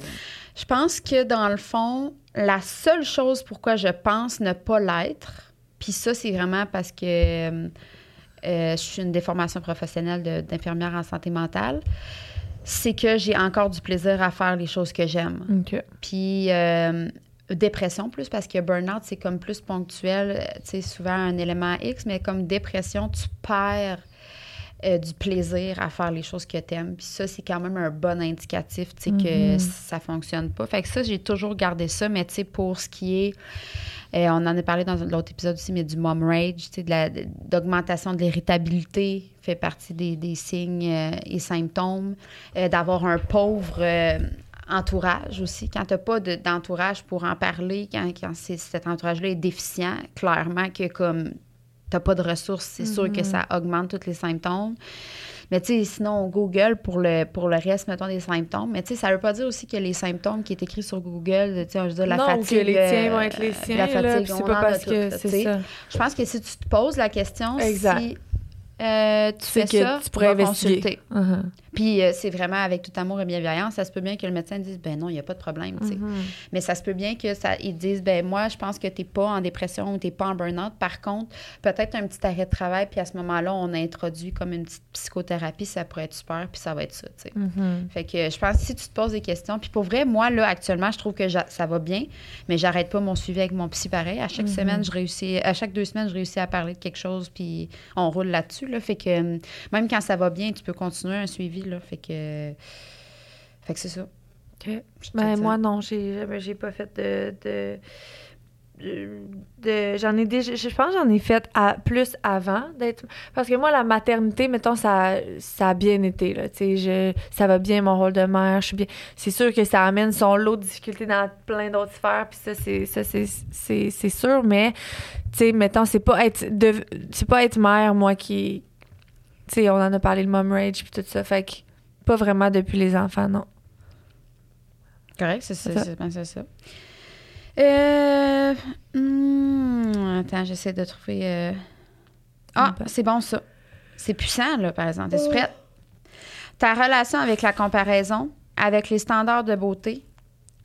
Je pense que dans le fond, la seule chose pourquoi je pense ne pas l'être, puis ça, c'est vraiment parce que euh, euh, je suis une déformation professionnelle de- d'infirmière en santé mentale, c'est que j'ai encore du plaisir à faire les choses que j'aime. Puis euh, dépression plus parce que burn-out, c'est comme plus ponctuel, euh, tu sais, souvent un élément X, mais comme dépression, tu perds euh, du plaisir à faire les choses que tu aimes. Puis ça, c'est quand même un bon indicatif, tu sais, que Mhm. ça fonctionne pas. Fait que ça, j'ai toujours gardé ça, mais tu sais, pour ce qui est... euh, on en a parlé dans l'autre épisode aussi, mais du mom rage, d'augmentation de l'irritabilité fait partie des, des signes euh, et symptômes. Euh, D'avoir un pauvre entourage aussi. Quand tu n'as pas de- d'entourage pour en parler, quand, quand cet entourage-là est déficient, clairement que comme tu n'as pas de ressources, c'est sûr que ça augmente tous les symptômes. Mais tu sais, sinon, on Google pour le, pour le reste, mettons, des symptômes. Mais tu sais, ça veut pas dire aussi que les symptômes qui est écrit sur Google, tu sais, je veux dire, la non, fatigue... que les tiens euh, vont être les siens, La fatigue, c'est pas parce que tu c'est ça. Je pense que si tu te poses la question, Exact. si euh, tu fais que ça, tu pourrais va investiguer. consulter. Mhm. Puis euh, c'est vraiment avec tout amour et bienveillance. Ça se peut bien que le médecin dise ben non, il n'y a pas de problème. Mhm. Mais ça se peut bien que ça ils disent ben moi, je pense que tu n'es pas en dépression ou tu n'es pas en burn-out. Par contre, peut-être un petit arrêt de travail, puis à ce moment-là, on introduit comme une petite psychothérapie, ça pourrait être super, puis ça va être ça. tu sais. Mhm. Fait que je pense que si tu te poses des questions, puis pour vrai, moi, là, actuellement, je trouve que ça va bien, mais j'arrête pas mon suivi avec mon psy pareil. À chaque semaine, je réussis, à chaque deux semaines, je réussis à parler de quelque chose, puis on roule là-dessus, là. Fait que euh, même quand ça va bien, tu peux continuer un suivi, là. Fait que. Fait que c'est ça. Ben, moi, non, j'ai jamais- j'ai pas fait de, j'en ai déjà je pense que j'en ai fait à, plus avant d'être parce que moi la maternité mettons ça ça a bien été là tu sais je ça va bien mon rôle de mère je suis bien c'est sûr que ça amène son lot de difficultés dans plein d'autres sphères puis ça c'est ça c'est c'est c'est sûr mais tu sais mettons c'est pas être c'est pas être mère moi qui tu sais on en a parlé le mom rage puis tout ça fait que pas vraiment depuis les enfants non Correct, c'est ça. C'est ça. Euh, hmm, attends, j'essaie de trouver. euh, Ah, c'est bon ça. C'est puissant, là, par exemple. Es-tu prête? Ta relation avec la comparaison, avec les standards de beauté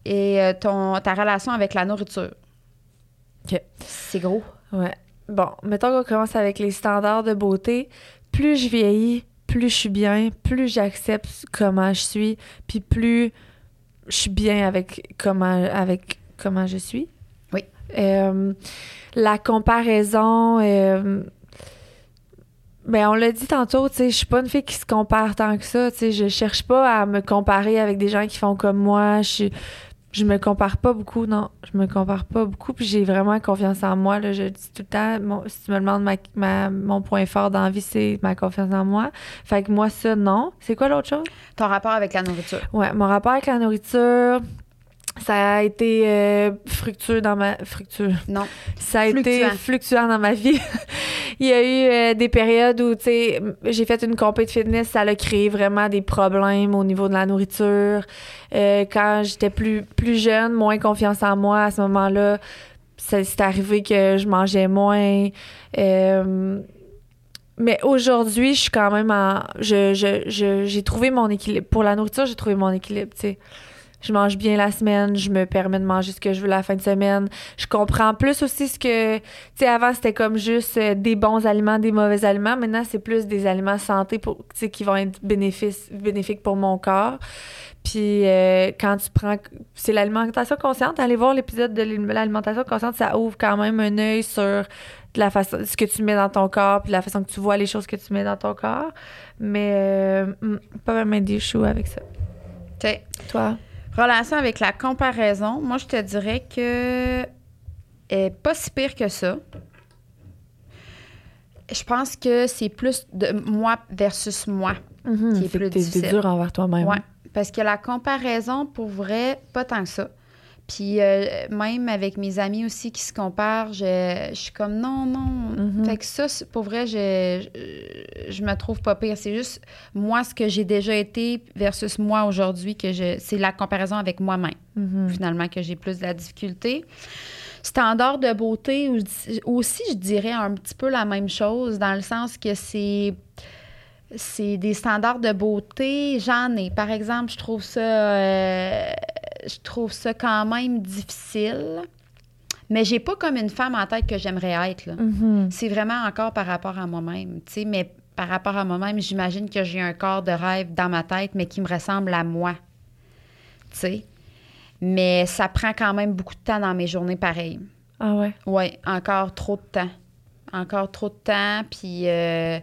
et euh, ton, ta relation avec la nourriture. OK. C'est gros. Ouais. Bon, mettons qu'on commence avec les standards de beauté. Plus je vieillis, plus je suis bien, plus j'accepte comment je suis, puis plus je suis bien avec comment, avec comment je suis. Oui. Euh, la comparaison, euh, ben on l'a dit tantôt, tu sais, je suis pas une fille qui se compare tant que ça, tu sais, je cherche pas à me comparer avec des gens qui font comme moi, je suis- je me compare pas beaucoup, non, je me compare pas beaucoup, puis j'ai vraiment confiance en moi, là, je dis tout le temps, mon- si tu me demandes ma, ma- mon point fort dans la vie, c'est ma confiance en moi, fait que moi, ça, non. C'est quoi l'autre chose? Ton rapport avec la nourriture. Ouais, mon rapport avec la nourriture, ça a été euh, fructueux dans ma... Fructueux. Non. Ça a été Fluctuant. dans ma vie. Il y a eu euh, des périodes où, tu sais, j'ai fait une compé de fitness, ça a créé vraiment des problèmes au niveau de la nourriture. Euh, quand j'étais plus, plus jeune, moins confiance en moi, à ce moment-là, c'est arrivé que je mangeais moins. Euh, mais aujourd'hui, je suis quand même en... Je, je, je- j'ai trouvé mon équilibre. Pour la nourriture, j'ai trouvé mon équilibre, tu sais. Je mange bien la semaine, je me permets de manger ce que je veux la fin de semaine. Je comprends plus aussi ce que... Tu sais, avant, c'était comme juste euh, des bons aliments, des mauvais aliments. Maintenant, c'est plus des aliments santé pour, tu sais, qui vont être bénéfices, bénéfiques pour mon corps. Puis euh, quand tu prends... C'est l'alimentation consciente. Allez voir l'épisode de l'alimentation consciente, ça ouvre quand même un œil sur de la façon, ce que tu mets dans ton corps, puis la façon que tu vois les choses que tu mets dans ton corps. Mais euh, hmm, pas vraiment des choux avec ça. OK. Toi? Relation avec la comparaison, moi, je te dirais que est pas si pire que ça. Je pense que c'est plus de moi versus moi. Mhm, Qui est plus difficile. dur envers toi-même. Ouais. Parce que la comparaison, pour vrai, pas tant que ça. Puis euh, même avec mes amis aussi qui se comparent, je, je suis comme non, non. Mhm. Fait que ça, pour vrai, je, je, je me trouve pas pire. C'est juste moi, ce que j'ai déjà été versus moi aujourd'hui, que je c'est la comparaison avec moi-même, Mhm. finalement, que j'ai plus de la difficulté. Standard de beauté, aussi, je dirais un petit peu la même chose, dans le sens que c'est c'est des standards de beauté, j'en ai. Par exemple, je trouve ça euh, je trouve ça quand même difficile. Mais j'ai pas comme une femme en tête que j'aimerais être. là. Mhm. C'est vraiment encore par rapport à moi-même. tu sais, Mais par rapport à moi-même, j'imagine que j'ai un corps de rêve dans ma tête, mais qui me ressemble à moi. Tu sais. Mais ça prend quand même beaucoup de temps dans mes journées pareilles. Ah ouais? Oui, encore trop de temps. Encore trop de temps, puis euh,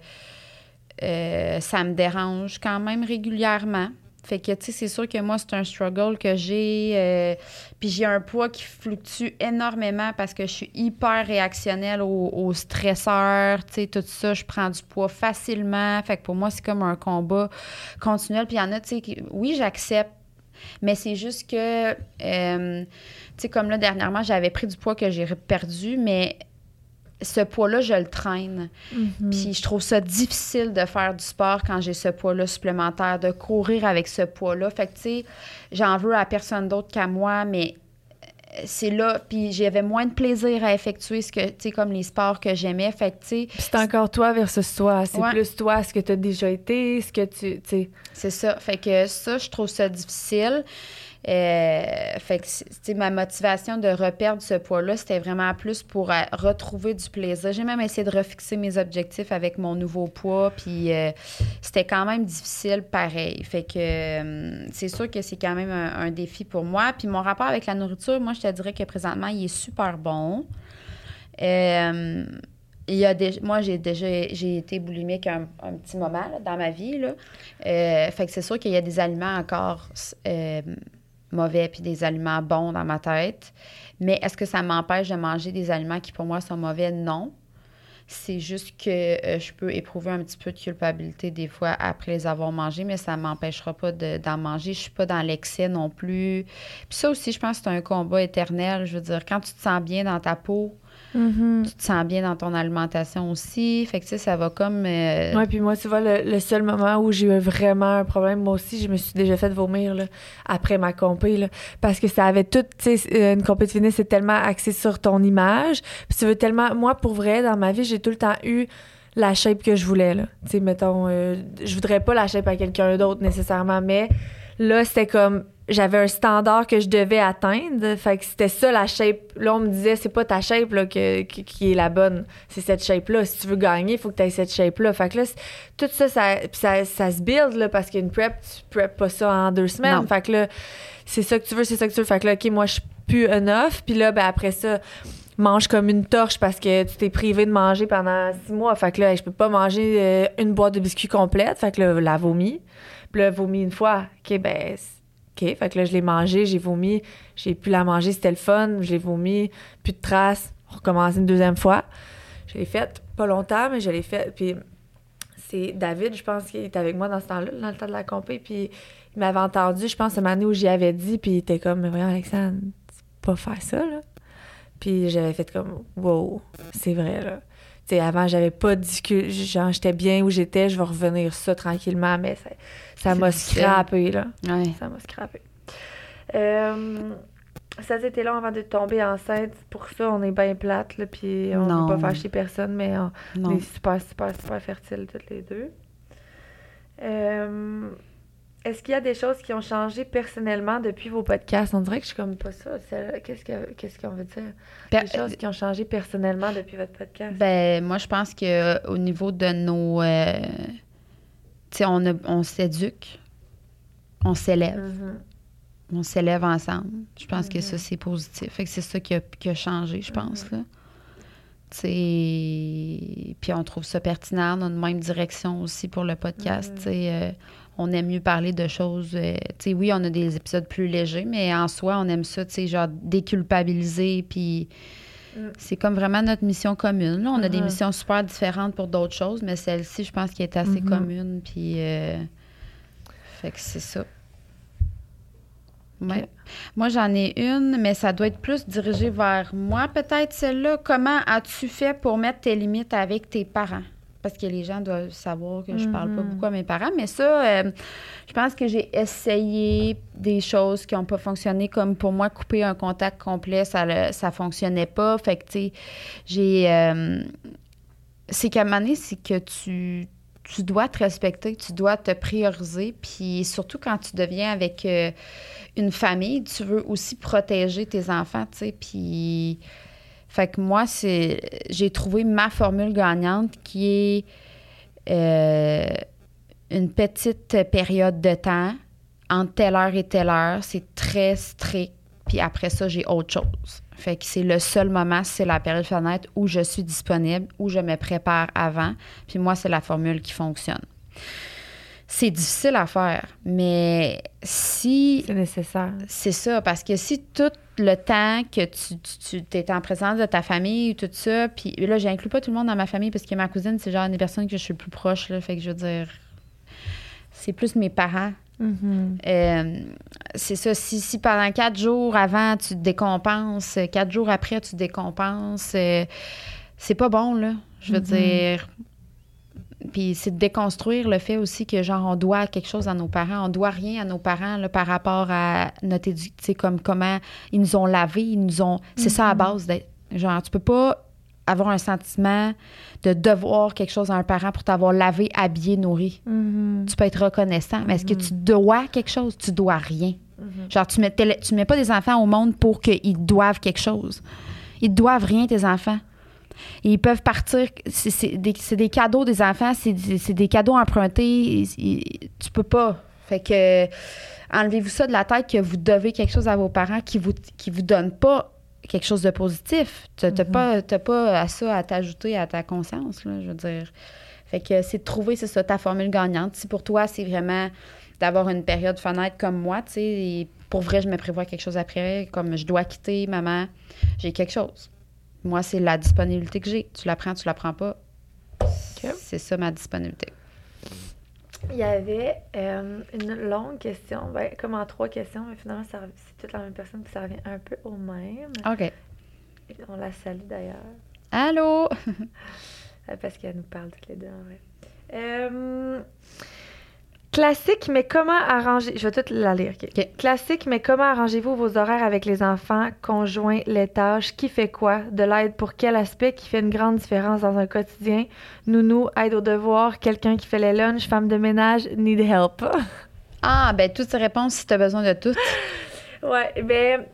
euh, ça me dérange quand même régulièrement. Fait que, tu sais, c'est sûr que moi, c'est un struggle que j'ai. euh, puis j'ai un poids qui fluctue énormément parce que je suis hyper réactionnelle aux, aux stresseurs, tu sais, tout ça. Je prends du poids facilement. Fait que pour moi, c'est comme un combat continuel. Puis il y en a, tu sais, oui, j'accepte. Mais c'est juste que, euh, tu sais, comme là, dernièrement, j'avais pris du poids que j'ai perdu, mais ce poids-là, je le traîne. Mhm. Puis je trouve ça difficile de faire du sport quand j'ai ce poids-là supplémentaire, de courir avec ce poids-là. Fait que, tu sais, j'en veux à personne d'autre qu'à moi, mais euh, c'est là. Puis j'avais moins de plaisir à effectuer ce que, tu sais, comme les sports que j'aimais. Fait que, tu sais, Puis c'est encore toi versus toi. C'est Ouais. plus toi, ce que tu as déjà été, ce que tu. tu sais. C'est ça. Fait que ça, je trouve ça difficile. Euh, fait que, ma motivation de reperdre ce poids-là, c'était vraiment plus pour euh, retrouver du plaisir. J'ai même essayé de refixer mes objectifs avec mon nouveau poids, puis euh, c'était quand même difficile pareil. Fait que c'est sûr que c'est quand même un, défi pour moi. Puis mon rapport avec la nourriture, moi, je te dirais que présentement, il est super bon. Il y a des, moi, j'ai déjà j'ai été boulimique un, petit moment dans ma vie. Là. Fait que c'est sûr qu'il y a des aliments encore mauvais puis des aliments bons dans ma tête. Mais est-ce que ça m'empêche de manger des aliments qui pour moi sont mauvais? Non. C'est juste que euh, je peux éprouver un petit peu de culpabilité des fois après les avoir mangés, mais ça ne m'empêchera pas d'en manger. Je ne suis pas dans l'excès non plus. Puis ça aussi, je pense que c'est un combat éternel. Je veux dire, quand tu te sens bien dans ta peau, Mm-hmm. tu te sens bien dans ton alimentation aussi. Fait que, tu sais, ça va comme. euh, Ouais, puis moi, tu vois, le, le seul moment où j'ai eu vraiment un problème, moi aussi, je me suis déjà fait vomir là, après ma compé, là, parce que ça avait tout, tu sais, euh, une compé de fitness, c'est tellement axé sur ton image. Puis tu veux tellement, moi, pour vrai, dans ma vie, j'ai tout le temps eu la shape que je voulais, là. Tu sais, mettons, euh, je voudrais pas la shape à quelqu'un d'autre nécessairement, mais là, c'était comme, j'avais un standard que je devais atteindre. Fait que c'était ça la shape. Là, on me disait, c'est pas ta shape là, que, que- qui est la bonne. C'est cette shape-là. Si tu veux gagner, il faut que tu aies cette shape-là. Fait que là, tout ça, ça, ça, ça se build là, parce qu'une prep, tu prep pas ça en deux semaines. Non. Fait que là, c'est ça que tu veux, c'est ça que tu veux. Fait que là, OK, moi, je suis plus enough. Puis là, ben, après ça, mange comme une torche parce que tu t'es privé de manger pendant six mois. Fait que là, je peux pas manger euh, une boîte de biscuits complète. Fait que là, la vomi. Puis là, vomi une fois. OK, ben, OK. Fait que là, je l'ai mangé, j'ai vomi. J'ai pu la manger, c'était le fun. Je l'ai vomi, plus de traces. On recommence une deuxième fois. Je l'ai faite pas longtemps, mais je l'ai faite. Puis c'est David, je pense, qui était avec moi dans ce temps-là, dans le temps de la compé. Puis il m'avait entendu, je pense, cette année où j'y avais dit. Puis il était comme, mais voyons, Alexandre, tu peux pas faire ça, là. Puis j'avais fait comme, wow, c'est vrai, là. Sais, avant, j'avais pas dit que j'étais bien où j'étais, je vais revenir ça tranquillement, mais ça- m'a scrappé, là. ouais. Ça m'a scrappé. Euh, ça c'était long avant de tomber enceinte. Pour ça, on est bien plate, là, puis on veut pas fâcher personne, mais on, est super, super, super fertiles toutes les deux. Euh, Est-ce qu'il y a des choses qui ont changé personnellement depuis vos podcasts? On dirait que je suis comme pas ça. Qu'est-ce que- qu'est-ce qu'on veut dire? Per- Des choses qui ont changé personnellement depuis votre podcast? Ben, moi, je pense que euh, au niveau de nos. euh, tu sais, on, a- on s'éduque, on s'élève, Mhm. on s'élève ensemble. Je pense que ça, c'est positif. Fait que c'est ça qui a, qui a changé, je pense, là. Tu sais, puis on trouve ça pertinent dans une même direction aussi pour le podcast. Mhm. Sais, euh, on aime mieux parler de choses. euh, tu sais, oui, on a des épisodes plus légers, mais en soi, on aime ça, tu sais, genre déculpabiliser, puis Mm. c'est comme vraiment notre mission commune. Là, on a des Mhm. missions super différentes pour d'autres choses, mais celle-ci, je pense qu'elle est assez Mhm. commune, puis euh, fait que c'est ça. Ouais. Moi, j'en ai une, mais ça doit être plus dirigé vers moi, peut-être celle-là. Comment as-tu fait pour mettre tes limites avec tes parents? Parce que les gens doivent savoir que je parle pas Mhm. beaucoup à mes parents, mais ça, euh, je pense que j'ai essayé des choses qui n'ont pas fonctionné, comme pour moi, couper un contact complet, ça ne ça fonctionnait pas. Fait que, tu sais, j'ai. euh, c'est qu'à un moment donné, c'est que tu, tu dois te respecter, tu dois te prioriser, puis surtout quand tu deviens avec euh, une famille, tu veux aussi protéger tes enfants, tu sais, puis... Fait que moi, c'est j'ai trouvé ma formule gagnante qui est euh, une petite période de temps entre telle heure et telle heure. C'est très strict. Puis après ça, j'ai autre chose. Fait que c'est le seul moment, c'est la période fenêtre où je suis disponible, où je me prépare avant. Puis moi, c'est la formule qui fonctionne. C'est difficile à faire, mais si C'est nécessaire. c'est ça, parce que si tout le temps que tu, tu, tu es en présence de ta famille, tout ça, puis là, j'inclus pas tout le monde dans ma famille parce que ma cousine, c'est genre une des personnes que je suis le plus proche, là, fait que je veux dire, c'est plus mes parents. Mhm. Euh, c'est ça, si, si pendant quatre jours avant, tu te décompenses, quatre jours après, tu te décompenses, euh, c'est pas bon, là. Je veux Mhm. dire. Puis c'est de déconstruire le fait aussi que, genre, on doit quelque chose à nos parents. On doit rien à nos parents là, par rapport à notre éducation, tu sais, comme comment ils nous ont lavé, ils nous ont. C'est ça à base d'être. Genre, tu peux pas avoir un sentiment de devoir quelque chose à un parent pour t'avoir lavé, habillé, nourri. Mhm. Tu peux être reconnaissant, mais est-ce que tu dois quelque chose? Tu dois rien. Genre, tu mets, tu mets pas des enfants au monde pour qu'ils doivent quelque chose. Ils doivent rien, tes enfants. Et ils peuvent partir. C'est des, cadeaux des enfants, c'est des, cadeaux empruntés. Tu peux pas. Fait que enlevez-vous ça de la tête que vous devez quelque chose à vos parents qui vous qui vous donnent pas quelque chose de positif. Tu n'as pas, t'as pas à ça à t'ajouter à ta conscience, là, je veux dire. Fait que c'est de trouver, c'est ça, ta formule gagnante. Si pour toi, c'est vraiment d'avoir une période fenêtre comme moi, tu sais. Pour vrai, je me prévois quelque chose après, comme je dois quitter maman, j'ai quelque chose. Moi, c'est la disponibilité que j'ai. Tu la prends, tu la prends pas. C'est ça ma disponibilité. Il y avait euh, une longue question, ben, comme en trois questions, mais finalement, c'est toute la même personne, puis ça revient un peu au même. OK. On la salue d'ailleurs, Allô? euh, parce qu'elle nous parle toutes les deux en vrai. Euh, classique, mais comment arranger. Je vais toute la lire. ok. Ok. Classique, mais comment arrangez-vous vos horaires avec les enfants, conjoints, les tâches, qui fait quoi, de l'aide pour quel aspect qui fait une grande différence dans un quotidien, nounou, aide aux devoirs, quelqu'un qui fait les lunchs, femme de ménage, need help. Ah, ben toutes ces réponses si tu as besoin de toutes. Ouais, ben,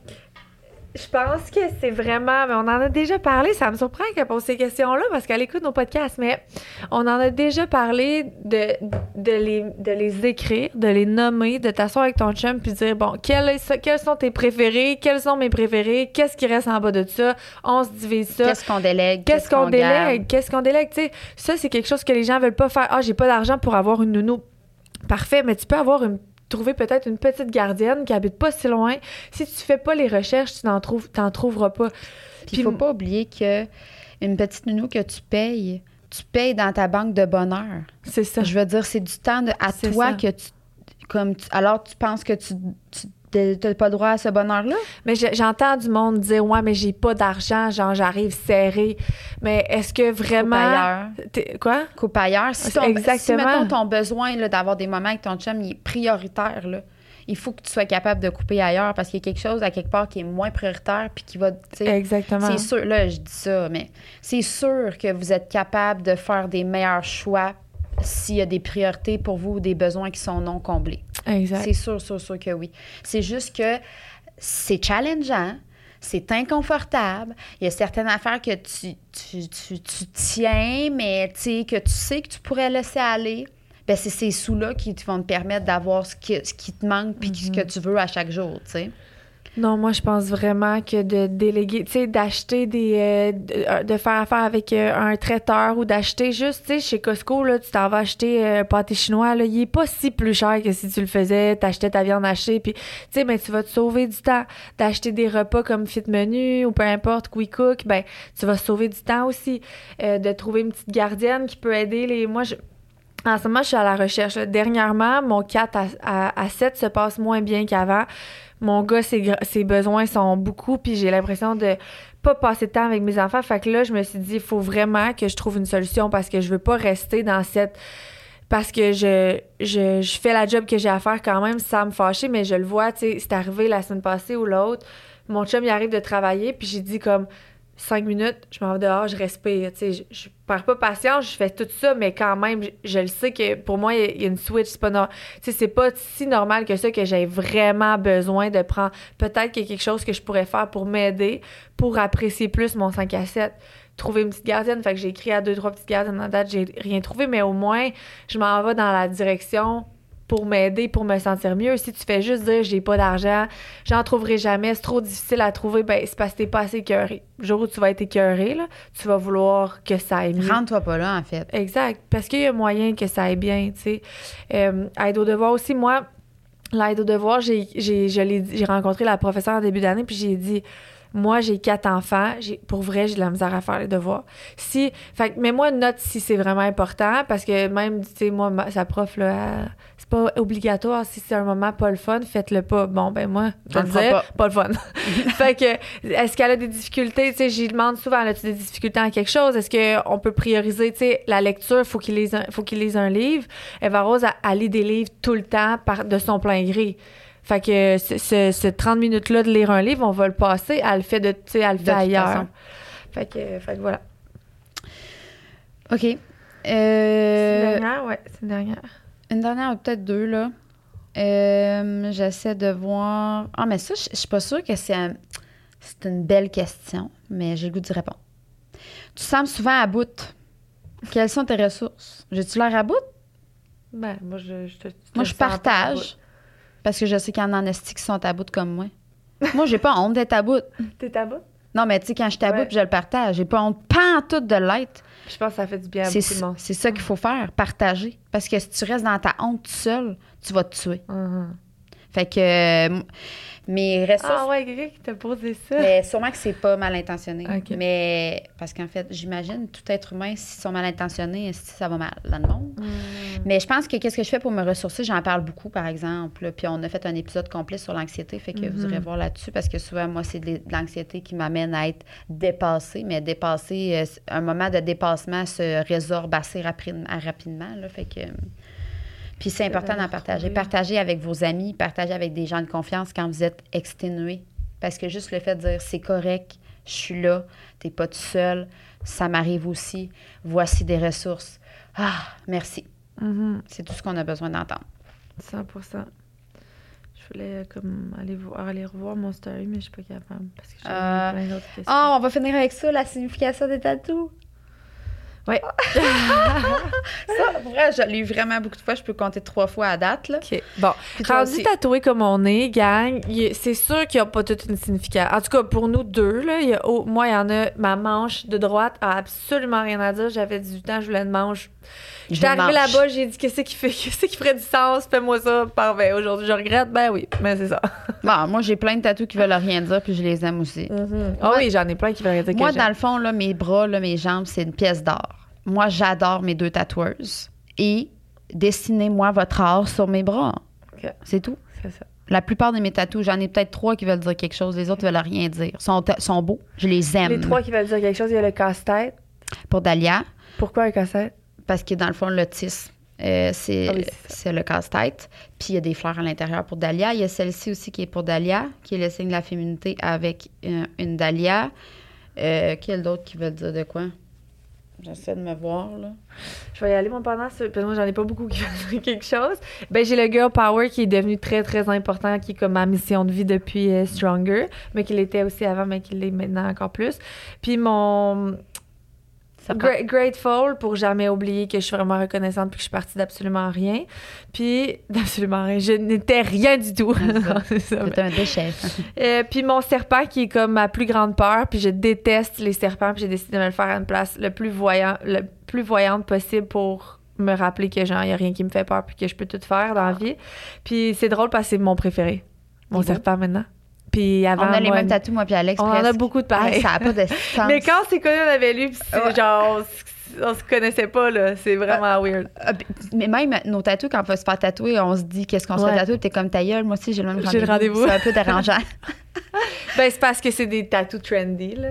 je pense que c'est vraiment. Mais on en a déjà parlé. Ça me surprend qu'elle pose ces questions-là parce qu'elle écoute nos podcasts. Mais on en a déjà parlé de, de, les, de les écrire, de les nommer, de t'asseoir avec ton chum puis dire bon, quel est ça- quels sont tes préférés, quels sont mes préférés, qu'est-ce qui reste en bas de ça, on se divise ça. Qu'est-ce qu'on délègue? Qu'est-ce qu'on délègue? Qu'est-ce qu'on délègue? Tu sais, ça, c'est quelque chose que les gens veulent pas faire. Ah, j'ai pas d'argent pour avoir une nounou. Parfait, mais tu peux avoir une trouver peut-être une petite gardienne qui habite pas si loin. Si tu fais pas les recherches, tu n'en trouves, t'en trouveras pas. Puis il faut pas oublier que une petite nounou que tu payes, tu payes dans ta banque de bonheur. C'est ça. Je veux dire, c'est du temps de, à toi ça. que tu. Comme tu- alors, tu penses que tu n'as pas le droit à ce bonheur-là? Mais j'entends du monde dire ouais, mais j'ai pas d'argent, genre j'arrive serré. Mais est-ce que Coupe vraiment ailleurs. T'es- quoi? Coupe ailleurs. Si, ton, exactement. si mettons, ton besoin d'avoir des moments avec ton chum, il est prioritaire, là, il faut que tu sois capable de couper ailleurs parce qu'il y a quelque chose à quelque part qui est moins prioritaire puis qui va. Exactement. C'est sûr, là, je dis ça, mais c'est sûr que vous êtes capable de faire des meilleurs choix s'il y a des priorités pour vous ou des besoins qui sont non comblés. Exact. C'est sûr, sûr, sûr que oui. C'est juste que c'est challengeant, c'est inconfortable. Il y a certaines affaires que tu, tu, tu, tu tiens, mais que tu sais que tu pourrais laisser aller. Ben, c'est ces sous-là qui vont te permettre d'avoir ce, qui- ce qui te manque puis ce que tu veux à chaque jour, tu sais. Non, moi, je pense vraiment que de déléguer, tu sais, d'acheter des. euh, de, de faire affaire avec euh, un traiteur ou d'acheter juste, tu sais, chez Costco, là, tu t'en vas acheter euh, pâté chinois, là, il est pas si plus cher que si tu le faisais, t'achetais ta viande hachée, puis, tu sais, mais tu vas te sauver du temps. D'acheter des repas comme Fit Menu ou peu importe, Quick Cook, ben, tu vas sauver du temps aussi. Euh, de trouver une petite gardienne qui peut aider les. Moi, je. En ce moment, je suis à la recherche. Dernièrement, mon 4 à, à, à 7 se passe moins bien qu'avant. Mon gars, ses, besoins sont beaucoup, puis j'ai l'impression de pas passer de temps avec mes enfants. Fait que là, je me suis dit, il faut vraiment que je trouve une solution parce que je veux pas rester dans cette. Parce que je, je, je fais la job que j'ai à faire quand même sans me fâcher, mais je le vois, tu sais, c'est arrivé la semaine passée ou l'autre. Mon chum, il arrive de travailler, puis j'ai dit comme cinq minutes, je m'en vais dehors, je respire. Je, je perds pas patience, je fais tout ça, mais quand même, je, le sais que pour moi, il y a- une switch. C'est pas, sais, c'est pas si normal que ça que j'ai vraiment besoin de prendre. Peut-être qu'il y a quelque chose que je pourrais faire pour m'aider, pour apprécier plus mon 5 à 7. Trouver une petite gardienne. Fait que j'ai écrit à deux, trois petites gardiennes en date, j'ai rien trouvé, mais au moins, je m'en vais dans la direction pour m'aider, pour me sentir mieux. Si tu fais juste dire j'ai pas d'argent, j'en trouverai jamais, c'est trop difficile à trouver, ben c'est parce que t'es pas assez écœuré. Le jour où tu vas être écœuré, là, tu vas vouloir que ça aille mieux. Rentre-toi pas là, en fait. Exact. Parce qu'il y a moyen que ça aille bien, tu sais. Euh, aide au devoir aussi, moi, l'aide au devoir, j'ai, j'ai, je l'ai dit- j'ai rencontré la professeure en début d'année, puis j'ai dit, moi, j'ai quatre enfants, j'ai, pour vrai, j'ai de la misère à faire les devoirs. Si, fait mets-moi une note si c'est vraiment important, parce que même, tu sais, moi, ma- sa prof, là, elle- c'est pas obligatoire. Si c'est un moment pas le fun, faites-le pas. Bon, ben moi, je le fera dire, pas. le fun. fait que, est-ce qu'elle a des difficultés? Tu sais, j'y demande souvent, as-tu des difficultés en quelque chose? Est-ce qu'on peut prioriser, tu sais, la lecture, faut qu'il lise un, faut qu'il lise un livre. Eva Rose, elle, elle lit des livres tout le temps par, de son plein gré. Fait que ce, ce, ce 30 minutes-là de lire un livre, on va le passer. Elle le fait de, tu sais, elle le fait ailleurs. façon. Fait que, fait que voilà. OK. C'est Euh, une dernière, ouais, c'est une dernière. Une dernière ou peut-être deux, là. Euh, J'essaie de voir. Ah, mais ça, je suis pas sûre que c'est un- c'est une belle question, mais j'ai le goût d'y répondre. Tu sembles souvent à bout. Quelles sont tes ressources? J'ai-tu l'air à bout? Ben, moi, je, je te, te Moi, je à partage. Parce que je sais qu'il y en a en esti qui sont à bout comme moi. moi, j'ai pas honte d'être à bout. T'es à bout? Non, mais tu sais, quand je suis à bout je le partage, j'ai pas honte pas en tout de l'être. Je pense que ça fait du bien à C'est beaucoup de monde. c'est ça qu'il faut faire, partager. Parce que si tu restes dans ta honte tout seul, tu vas te tuer. Mhm. Fait que euh, mes ressources. Ah ouais, quelqu'un qui t'a posé ça. Mais sûrement que c'est pas mal intentionné. Ok. Mais parce qu'en fait, j'imagine tout être humain, s'ils sont mal intentionnés, si ça va mal dans le monde? Mhm. Mais je pense que qu'est-ce que je fais pour me ressourcer, j'en parle beaucoup, par exemple. Puis on a fait un épisode complet sur l'anxiété, fait que vous Mhm. irez voir là-dessus parce que souvent, moi, c'est de de l'anxiété qui m'amène à être dépassée. Mais dépassée, euh, un moment de dépassement se résorbe assez rapide- rapidement. Là, fait que. Puis c'est important de d'en partager. Partager avec vos amis, partager avec des gens de confiance quand vous êtes exténué. Parce que juste le fait de dire c'est correct, je suis là, t'es pas tout seul, ça m'arrive aussi, voici des ressources. Ah, merci. Mhm. C'est tout ce qu'on a besoin d'entendre. 100% Je voulais comme aller, voir, aller revoir mon story, mais je suis pas capable parce que j'ai Euh, plein d'autres questions. Oh, on va finir avec ça, la signification des tatous. Ouais. Ça, pour vrai, je l'ai eu vraiment beaucoup de fois. Je peux compter trois fois à date. Là. OK. Bon, rendu tatoué comme on est, gang, c'est sûr qu'il n'y a pas toute une signification. En tout cas, pour nous deux, là, il y a, oh, moi, il y en a, ma manche de droite a absolument rien à dire. J'avais 18 ans, je voulais une manche. J'étais arrivée là-bas, j'ai dit qu'est-ce qui fait, qu'est-ce qui ferait du sens, fais-moi ça, parfait. Aujourd'hui, je regrette, ben oui, mais c'est ça. Bon, moi, j'ai plein de tatous qui veulent rien dire, puis je les aime aussi. Ah oui, j'en ai plein qui veulent dire que Moi, dans le fond, là, mes bras, là, mes jambes, c'est une pièce d'or. Moi, j'adore mes deux tatoueuses. Et dessinez-moi votre art sur mes bras. C'est tout. C'est ça. La plupart de mes tatous, j'en ai peut-être trois qui veulent dire quelque chose, les autres veulent rien dire. Ils sont, sont beaux, je les aime. Les trois qui veulent dire quelque chose, il y a le casse-tête. Pour Dahlia, Pourquoi un casse-tête? Parce que dans le fond, l'autisme, euh, c'est Ah oui, c'est le casse-tête. Puis il y a des fleurs à l'intérieur pour Dahlia. Il y a celle-ci aussi qui est pour Dahlia, qui est le signe de la féminité avec euh, une Dahlia. Euh, quel d'autre qui veut dire de quoi? J'essaie de me voir, là. Je vais y aller, mon pendant, parce que moi, j'en ai pas beaucoup qui veulent dire quelque chose. Ben, j'ai le Girl Power qui est devenu très, très important, qui est comme ma mission de vie depuis euh, Stronger, mais qui l'était aussi avant, mais qui l'est maintenant encore plus. Puis mon Gra- Grateful pour jamais oublier que je suis vraiment reconnaissante puis que je suis partie d'absolument rien. Puis, d'absolument rien. Je n'étais rien du tout. C'est un déchet. euh, puis mon serpent qui est comme ma plus grande peur, puis je déteste les serpents, puis j'ai décidé de me le faire à une place le plus voyant, le plus voyante possible pour me rappeler que genre y a rien qui me fait peur puis que je peux tout faire dans la vie. Puis c'est drôle parce que c'est mon préféré, mon Il serpent maintenant. Puis avant On a les moi, mêmes tatous, moi puis Alex. on en a beaucoup de pareils. ça n'a pas de sens. Mais quand c'est connu, on avait lu, puis c'est Ouais. genre on, se connaissait pas là, c'est vraiment weird. Ah, puis- Mais même nos tatous, quand on va se faire tatouer, on se dit qu'est-ce qu'on se Ouais. fait tatouer, t'es comme ta gueule, moi aussi j'ai le même J'ai le rendez-vous. C'est un peu dérangeant. Ben c'est parce que c'est des tatous trendy là.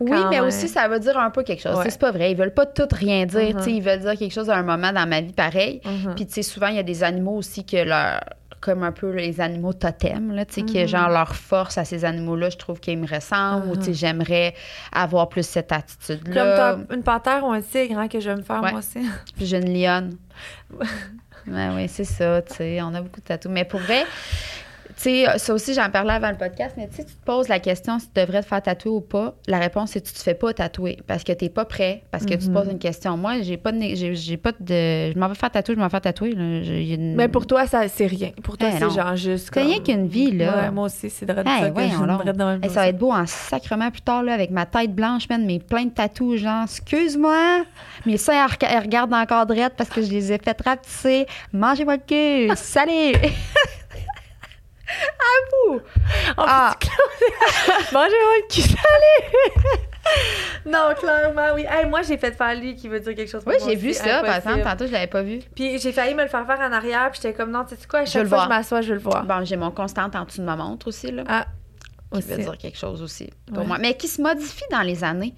oui, Quand mais même. aussi ça veut dire un peu quelque chose. Ouais. C'est pas vrai. Ils veulent pas tout rien dire. Sais, Ils veulent dire quelque chose à un moment dans ma vie pareil. Mhm. Puis tu sais, souvent, il y a des animaux aussi que leur comme un peu les animaux totems, là, tu sais, que Mhm. genre leur force à ces animaux-là, je trouve qu'ils me ressemblent, ou tu sais, Mhm. j'aimerais avoir plus cette attitude-là. Comme une panthère ou un tigre hein, que je vais me faire Ouais. moi aussi. Puis j'ai une lionne. Ouais, oui, c'est ça, tu sais, on a beaucoup de tatous. Mais pour vrai, tu sais, ça aussi, j'en parlais avant le podcast, mais tu sais, tu te poses la question si tu devrais te faire tatouer ou pas. La réponse, c'est que tu te fais pas tatouer parce que tu n'es pas prêt, parce que tu te Mhm. poses une question. Moi, j'ai pas de. J'ai, pas de je m'en vais faire tatouer, je m'en vais faire tatouer. une- Mais pour toi, ça c'est rien. Pour toi, Eh c'est genre juste. C'est rien comme- qu'une vie, là. Ouais, moi aussi, c'est de Hey, ça que même Hey, ça va être beau en sacrement plus tard, là, avec ma tête blanche, man, mes plein de tatous, genre, excuse-moi, mes seins, elles rega- elles regardent encore drette parce que je les ai fait rapetisser. Mangez votre cul, salut! à vous! Ah. Mangez-moi le cul salé! non, clairement, oui. Hey, moi, j'ai fait faire lui qui veut dire quelque chose. pour Oui, moi j'ai vu ça, par exemple, tantôt, je l'avais pas vu. Puis j'ai failli me le faire faire en arrière, puis j'étais comme, non, tu sais quoi, à Je chaque veux fois le que je m'assois, je veux le voir. Bon, j'ai mon constante en dessous de ma montre aussi, là. Ah, qui aussi. veut dire quelque chose aussi pour Ouais. moi. Mais qui se modifie dans les années.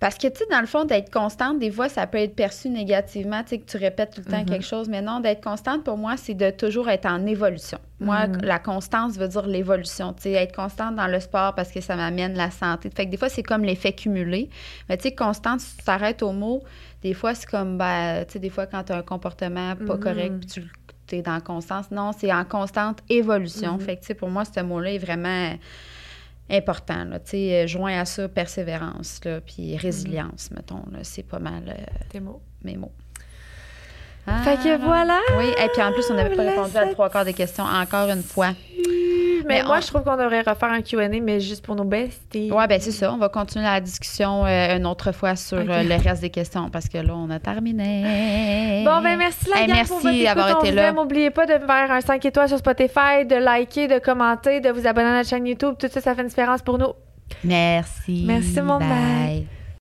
Parce que, tu sais, dans le fond, d'être constante, des fois, ça peut être perçu négativement, tu sais, que tu répètes tout le temps Mhm. quelque chose. Mais non, d'être constante, pour moi, c'est de toujours être en évolution. Moi, Mhm. la constance veut dire l'évolution. Tu sais, être constante dans le sport parce que ça m'amène la santé. Fait que des fois, c'est comme l'effet cumulé. Mais tu sais, constante, si tu t'arrêtes au mot, des fois, c'est comme, ben, tu sais, des fois, quand tu as un comportement pas Mhm. correct, puis tu es dans la constance. Non, c'est en constante évolution. Fait que, tu sais, pour moi, ce mot-là est vraiment important. Là, tu sais, joint à ça, persévérance, là, puis résilience, mettons. Là, c'est pas mal euh, Tes mots. mes mots. Fait que voilà. Oui, et puis en plus, on n'avait pas répondu à trois quarts des questions encore une fois. mais, Mais moi, on- je trouve qu'on devrait refaire un Q&A, mais juste pour nos besties. Ouais, ben c'est ça. On va continuer la discussion euh, une autre fois sur euh, le reste des questions parce que là, on a terminé. Bon, ben merci la Hey, gang merci d'avoir été là. N'oubliez pas de faire un 5 étoiles sur Spotify, de liker, de commenter, de vous abonner à notre chaîne YouTube. Tout ça, ça fait une différence pour nous. Merci. Merci, mon Bye. bye.